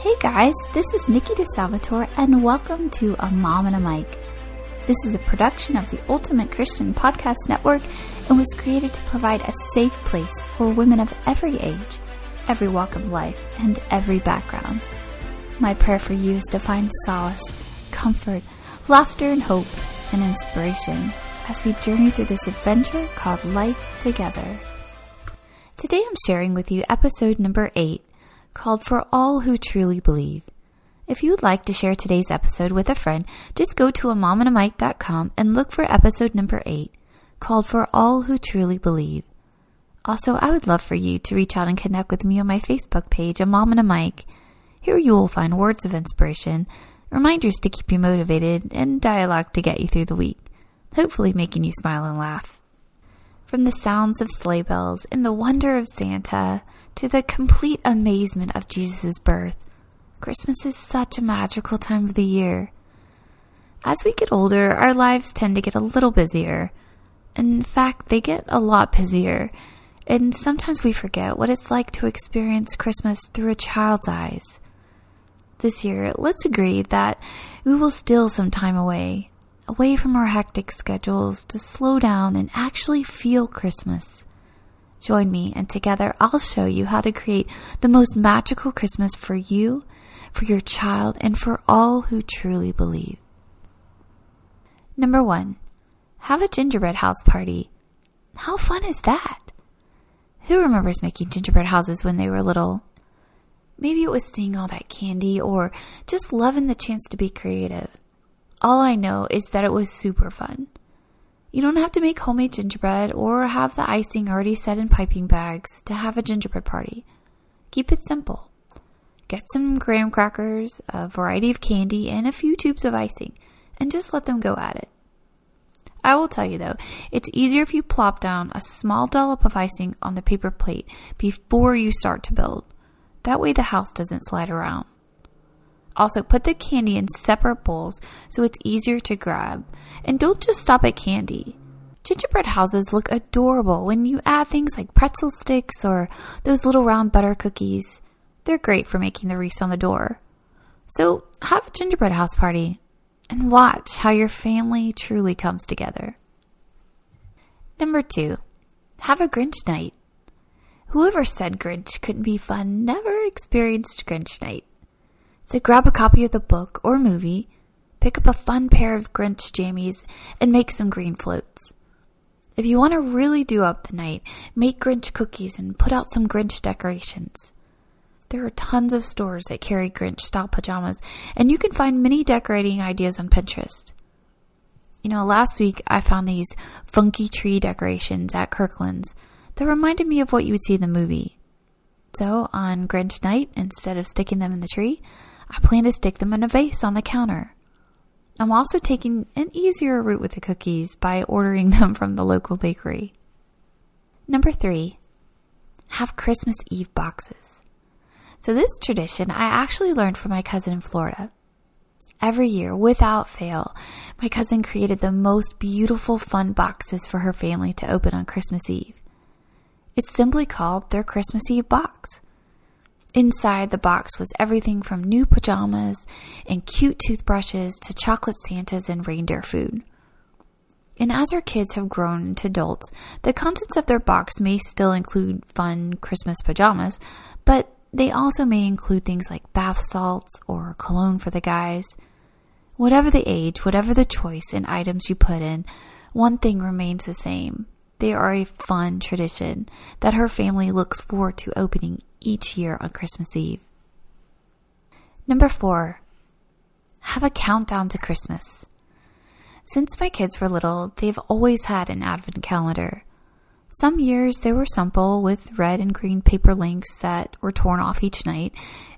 Hey guys, this is Nikki DeSalvatore and welcome to A Mom and a Mic. This is a production of the Ultimate Christian Podcast Network and was created to provide a safe place for women of every age, every walk of life, and every background. My prayer for you is to find solace, comfort, laughter, and hope, and inspiration as we journey through this adventure called life together. Today I'm sharing with you episode number 8 called For All Who Truly Believe. If you would like to share today's episode with a friend, just go to a momandamic.com and look for episode number 8 called For All Who Truly Believe. Also, I would love for you to reach out and connect with me on my Facebook page, A Mom and a Mic. Here you will find words of inspiration, reminders to keep you motivated, and dialogue to get you through the week, hopefully making you smile and laugh. From the sounds of sleigh bells and the wonder of Santa to the complete amazement of Jesus' birth, Christmas is such a magical time of the year. As we get older, our lives tend to get a little busier. In fact, they get a lot busier. And sometimes we forget what it's like to experience Christmas through a child's eyes. This year, let's agree that we will steal some time away, away from our hectic schedules to slow down and actually feel Christmas. Join me, and together I'll show you how to create the most magical Christmas for you, for your child, and for all who truly believe. Number one, have a gingerbread house party. How fun is that? Who remembers making gingerbread houses when they were little? Maybe it was seeing all that candy or just loving the chance to be creative. All I know is that it was super fun. You don't have to make homemade gingerbread or have the icing already set in piping bags to have a gingerbread party. Keep it simple. Get some graham crackers, a variety of candy, and a few tubes of icing, and just let them go at it. I will tell you though, it's easier if you plop down a small dollop of icing on the paper plate before you start to build. That way the house doesn't slide around. Also, put the candy in separate bowls so it's easier to grab. And don't just stop at candy. Gingerbread houses look adorable when you add things like pretzel sticks or those little round butter cookies. They're great for making the wreaths on the door. So, have a gingerbread house party and watch how your family truly comes together. Number two, have a Grinch night. Whoever said Grinch couldn't be fun never experienced Grinch night. So grab a copy of the book or movie, pick up a fun pair of Grinch jammies, and make some green floats. If you want to really do up the night, make Grinch cookies and put out some Grinch decorations. There are tons of stores that carry Grinch style pajamas, and you can find many decorating ideas on Pinterest. You know, last week I found these funky tree decorations at Kirkland's that reminded me of what you would see in the movie. So, on Grinch night, instead of sticking them in the tree, I plan to stick them in a vase on the counter. I'm also taking an easier route with the cookies by ordering them from the local bakery. Number three, have Christmas Eve boxes. So, this tradition I actually learned from my cousin in Florida. Every year, without fail, my cousin created the most beautiful, fun boxes for her family to open on Christmas Eve. It's simply called their Christmas Eve box. Inside the box was everything from new pajamas and cute toothbrushes to chocolate Santas and reindeer food. And as our kids have grown into adults, the contents of their box may still include fun Christmas pajamas, but they also may include things like bath salts or cologne for the guys. Whatever the age, whatever the choice in items you put in, one thing remains the same. They are a fun tradition that her family looks forward to opening each year on Christmas Eve. Number four, have a countdown to Christmas. Since my kids were little, they've always had an advent calendar. Some years they were simple with red and green paper links that were torn off each night,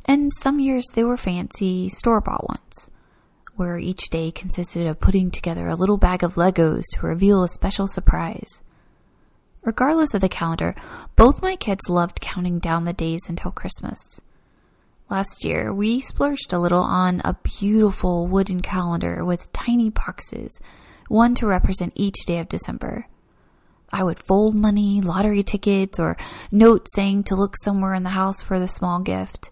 and some years they were fancy store bought ones, where each day consisted of putting together a little bag of Legos to reveal a special surprise. Regardless of the calendar, both my kids loved counting down the days until Christmas. Last year, we splurged a little on a beautiful wooden calendar with tiny boxes, one to represent each day of December. I would fold money, lottery tickets, or notes saying to look somewhere in the house for the small gift.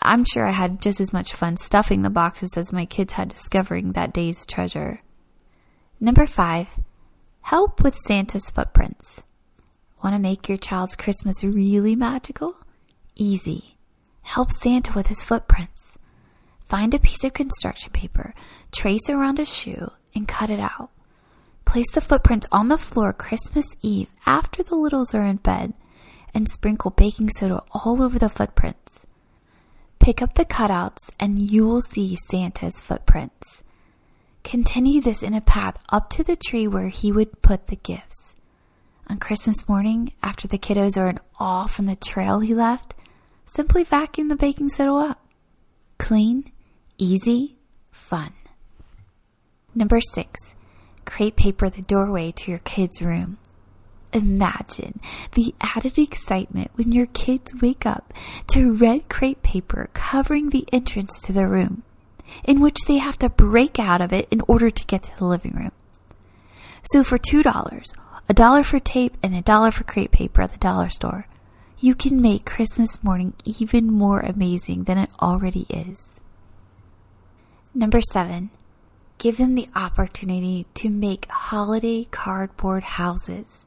I'm sure I had just as much fun stuffing the boxes as my kids had discovering that day's treasure. Number five, help with Santa's footprints. Want to make your child's Christmas really magical? Easy. Help Santa with his footprints. Find a piece of construction paper, trace around a shoe, and cut it out. Place the footprints on the floor Christmas Eve after the littles are in bed and sprinkle baking soda all over the footprints. Pick up the cutouts and you will see Santa's footprints. Continue this in a path up to the tree where he would put the gifts. On Christmas morning, after the kiddos are in awe from the trail he left, simply vacuum the baking soda up. Clean, easy, fun. Number six, crepe paper the doorway to your kid's room. Imagine the added excitement when your kids wake up to red crepe paper covering the entrance to their room, in which they have to break out of it in order to get to the living room. So for $2, a dollar for tape and a dollar for crepe paper at the dollar store, you can make Christmas morning even more amazing than it already is. Number seven, give them the opportunity to make holiday cardboard houses.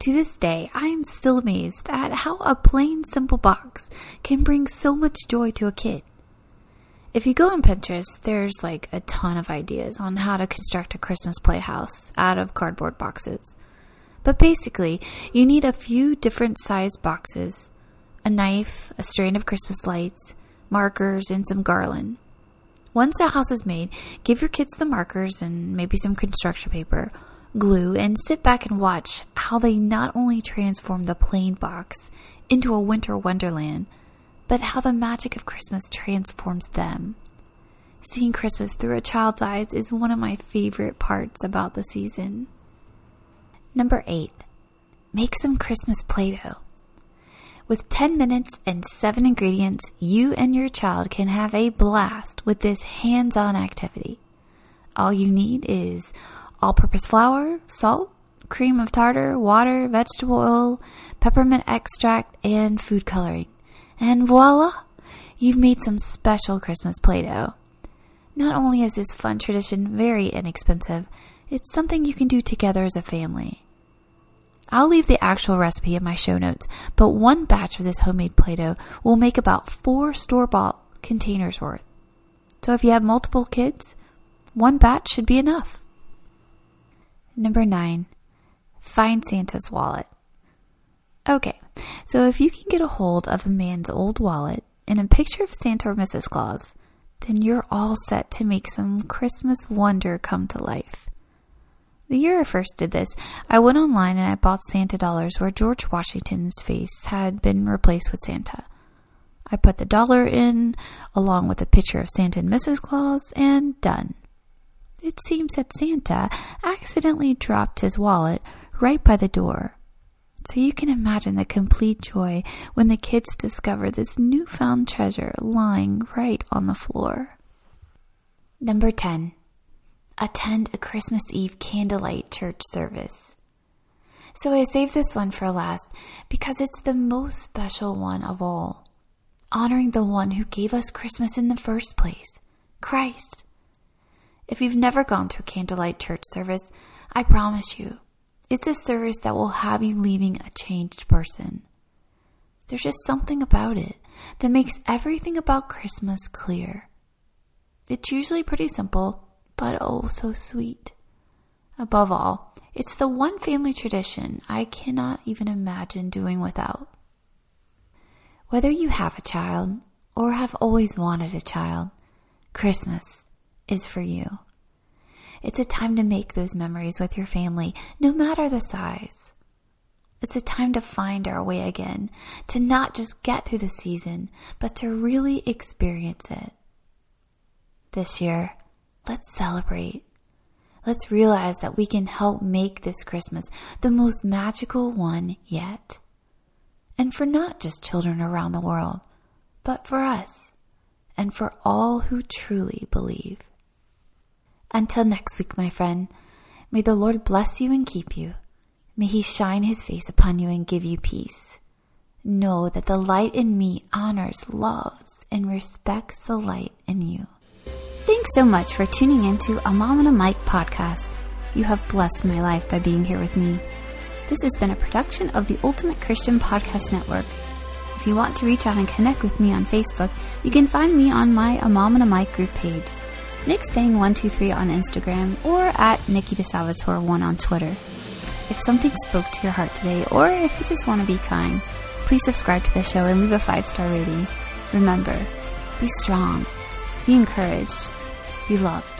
To this day, I am still amazed at how a plain, simple box can bring so much joy to a kid. If you go on Pinterest, there's like a ton of ideas on how to construct a Christmas playhouse out of cardboard boxes. But basically, you need a few different sized boxes, a knife, a strand of Christmas lights, markers, and some garland. Once the house is made, give your kids the markers and maybe some construction paper glue and sit back and watch how they not only transform the plain box into a winter wonderland, but how the magic of Christmas transforms them. Seeing Christmas through a child's eyes is one of my favorite parts about the season. Number 8. Make some Christmas Play Doh. With 10 minutes and 7 ingredients, you and your child can have a blast with this hands on activity. All you need is all purpose flour, salt, cream of tartar, water, vegetable oil, peppermint extract, and food coloring. And voila! You've made some special Christmas Play Doh. Not only is this fun tradition very inexpensive, it's something you can do together as a family. I'll leave the actual recipe in my show notes, but one batch of this homemade Play Doh will make about four store bought containers worth. So if you have multiple kids, one batch should be enough. Number nine, find Santa's wallet. Okay, so if you can get a hold of a man's old wallet and a picture of Santa or Mrs. Claus, then you're all set to make some Christmas wonder come to life. The year I first did this, I went online and I bought Santa dollars where George Washington's face had been replaced with Santa. I put the dollar in, along with a picture of Santa and Mrs. Claus, and done. It seems that Santa accidentally dropped his wallet right by the door. So you can imagine the complete joy when the kids discover this newfound treasure lying right on the floor. Number 10. Attend a Christmas Eve candlelight church service. So I saved this one for last because it's the most special one of all, honoring the one who gave us Christmas in the first place, Christ. If you've never gone to a candlelight church service, I promise you, it's a service that will have you leaving a changed person. There's just something about it that makes everything about Christmas clear. It's usually pretty simple, but oh so sweet. Above all, it's the one family tradition I cannot even imagine doing without. Whether you have a child or have always wanted a child, Christmas is for you. It's a time to make those memories with your family, no matter the size. It's a time to find our way again, to not just get through the season, but to really experience it. This year, let's celebrate. Let's realize that we can help make this Christmas the most magical one yet. And for not just children around the world, but for us, and for all who truly believe. Until next week, my friend, may the Lord bless you and keep you. May he shine his face upon you and give you peace. Know that the light in me honors, loves, and respects the light in you. Thanks so much for tuning into a Mom and a Mic podcast. You have blessed my life by being here with me. This has been a production of the Ultimate Christian Podcast Network. If you want to reach out and connect with me on Facebook, you can find me on my A Mom and a Mic group page, Nick Stang123 on Instagram, or at Nikki DeSalvatore1 on Twitter. If something spoke to your heart today, or if you just want to be kind, please subscribe to the show and leave a five star rating. Remember, be strong, be encouraged, be loved.